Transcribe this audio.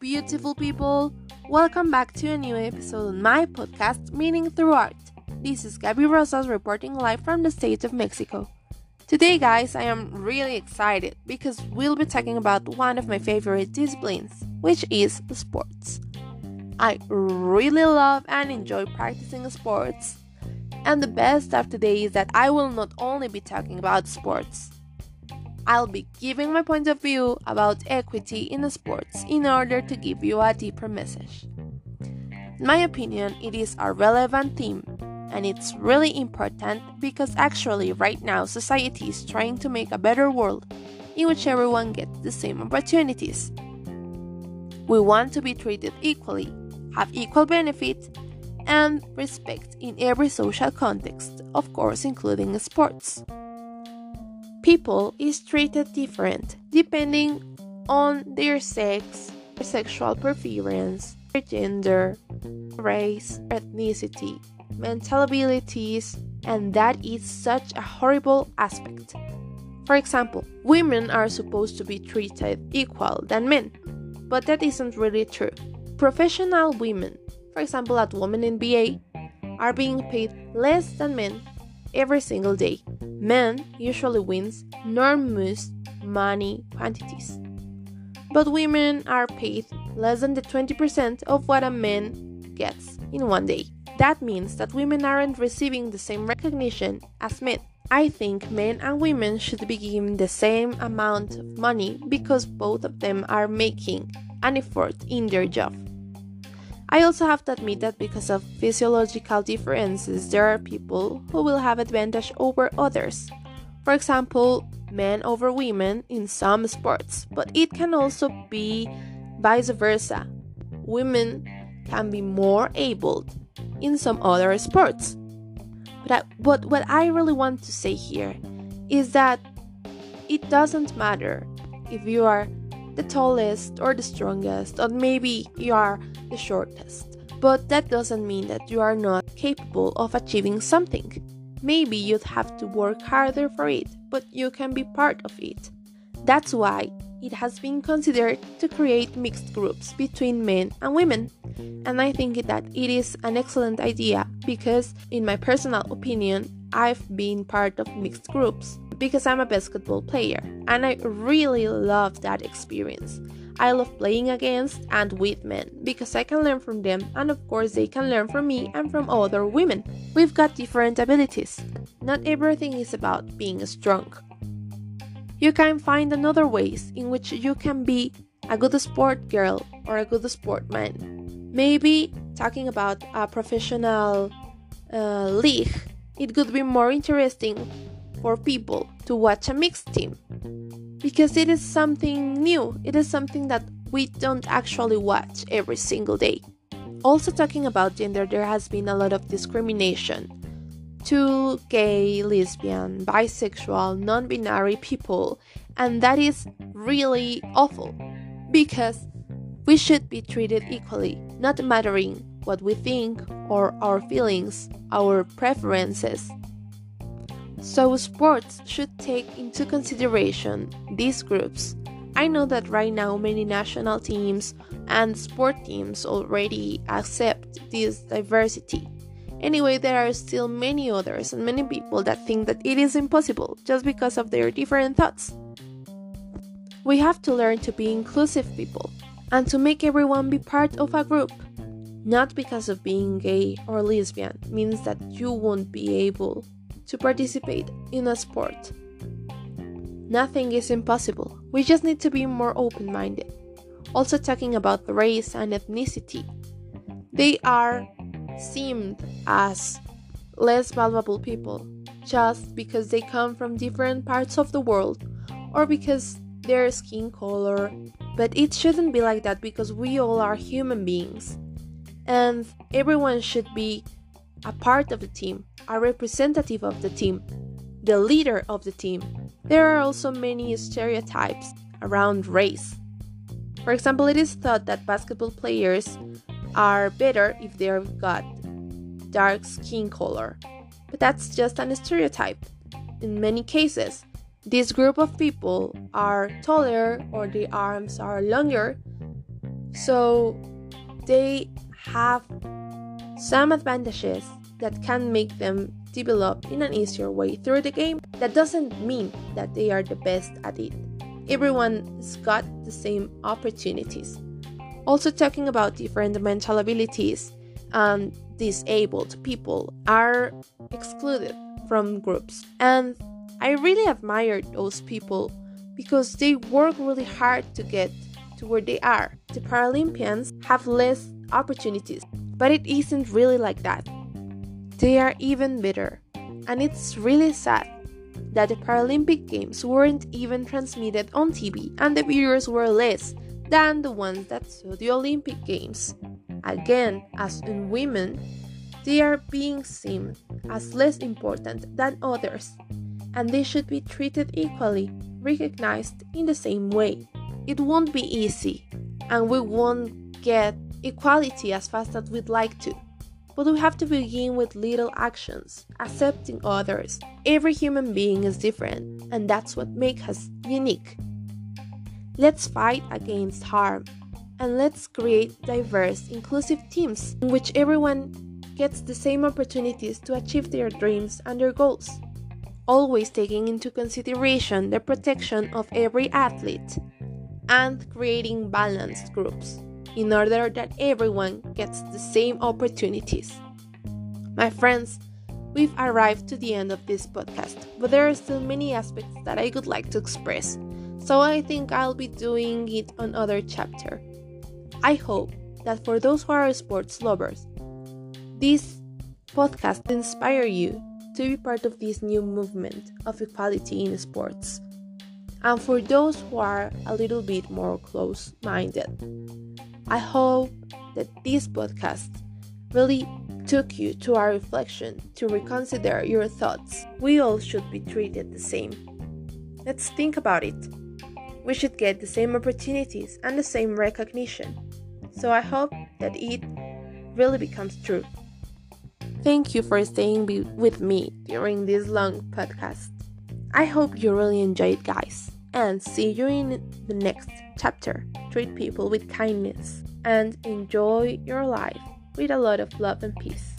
beautiful people! Welcome back to a new episode on my podcast, Meaning Through Art. This is Gabby Rosas reporting live from the state of Mexico. Today, guys, I am really excited because we'll be talking about one of my favorite disciplines, which is sports. I really love and enjoy practicing sports. And the best of today is that I will not only be talking about sports, I'll be giving my point of view about equity in sports in order to give you a deeper message. In my opinion, it is a relevant theme and it's really important because actually, right now, society is trying to make a better world in which everyone gets the same opportunities. We want to be treated equally, have equal benefits, and respect in every social context, of course, including sports people is treated different depending on their sex, their sexual preference, their gender, race, ethnicity, mental abilities, and that is such a horrible aspect. For example, women are supposed to be treated equal than men, but that isn't really true. Professional women, for example at Women NBA, are being paid less than men every single day. Men usually wins enormous money quantities. But women are paid less than the 20% of what a man gets in one day. That means that women aren't receiving the same recognition as men. I think men and women should be given the same amount of money because both of them are making an effort in their job. I also have to admit that because of physiological differences, there are people who will have advantage over others. For example, men over women in some sports, but it can also be vice versa. Women can be more able in some other sports. But I, what, what I really want to say here is that it doesn't matter if you are the tallest or the strongest, or maybe you are the shortest. But that doesn't mean that you are not capable of achieving something. Maybe you'd have to work harder for it, but you can be part of it. That's why it has been considered to create mixed groups between men and women. And I think that it is an excellent idea because, in my personal opinion, I've been part of mixed groups because I'm a basketball player and I really love that experience. I love playing against and with men because I can learn from them and of course they can learn from me and from other women. We've got different abilities. Not everything is about being strong. You can find another ways in which you can be a good sport girl or a good sport man. Maybe talking about a professional uh, league, it could be more interesting for people to watch a mixed team because it is something new, it is something that we don't actually watch every single day. Also, talking about gender, there has been a lot of discrimination. To gay, lesbian, bisexual, non binary people, and that is really awful. Because we should be treated equally, not mattering what we think or our feelings, our preferences, so, sports should take into consideration these groups. I know that right now many national teams and sport teams already accept this diversity. Anyway, there are still many others and many people that think that it is impossible just because of their different thoughts. We have to learn to be inclusive people and to make everyone be part of a group. Not because of being gay or lesbian means that you won't be able to participate in a sport. Nothing is impossible. We just need to be more open minded. Also, talking about race and ethnicity, they are seen as less valuable people just because they come from different parts of the world or because their skin color. But it shouldn't be like that because we all are human beings and everyone should be a part of the team, a representative of the team, the leader of the team. There are also many stereotypes around race. For example, it is thought that basketball players are better if they've got dark skin color, but that's just an stereotype. In many cases, this group of people are taller or their arms are longer So they have some advantages that can make them develop in an easier way through the game. That doesn't mean that they are the best at it. Everyone's got the same opportunities. Also, talking about different mental abilities and disabled people are excluded from groups. And I really admire those people because they work really hard to get to where they are. The Paralympians have less opportunities, but it isn't really like that. They are even bitter. And it's really sad that the Paralympic Games weren't even transmitted on TV and the viewers were less than the ones that saw the Olympic Games. Again, as in women, they are being seen as less important than others, and they should be treated equally, recognized in the same way. It won't be easy, and we won't get equality as fast as we'd like to. But we have to begin with little actions, accepting others. Every human being is different, and that's what makes us unique. Let's fight against harm, and let's create diverse, inclusive teams in which everyone gets the same opportunities to achieve their dreams and their goals, always taking into consideration the protection of every athlete and creating balanced groups in order that everyone gets the same opportunities. My friends, we've arrived to the end of this podcast, but there are still many aspects that I would like to express, so I think I'll be doing it on other chapter. I hope that for those who are sports lovers, this podcast inspire you to be part of this new movement of equality in sports. And for those who are a little bit more close minded, I hope that this podcast really took you to our reflection to reconsider your thoughts. We all should be treated the same. Let's think about it. We should get the same opportunities and the same recognition. So I hope that it really becomes true. Thank you for staying with me during this long podcast. I hope you really enjoyed, guys, and see you in the next chapter. Treat people with kindness and enjoy your life with a lot of love and peace.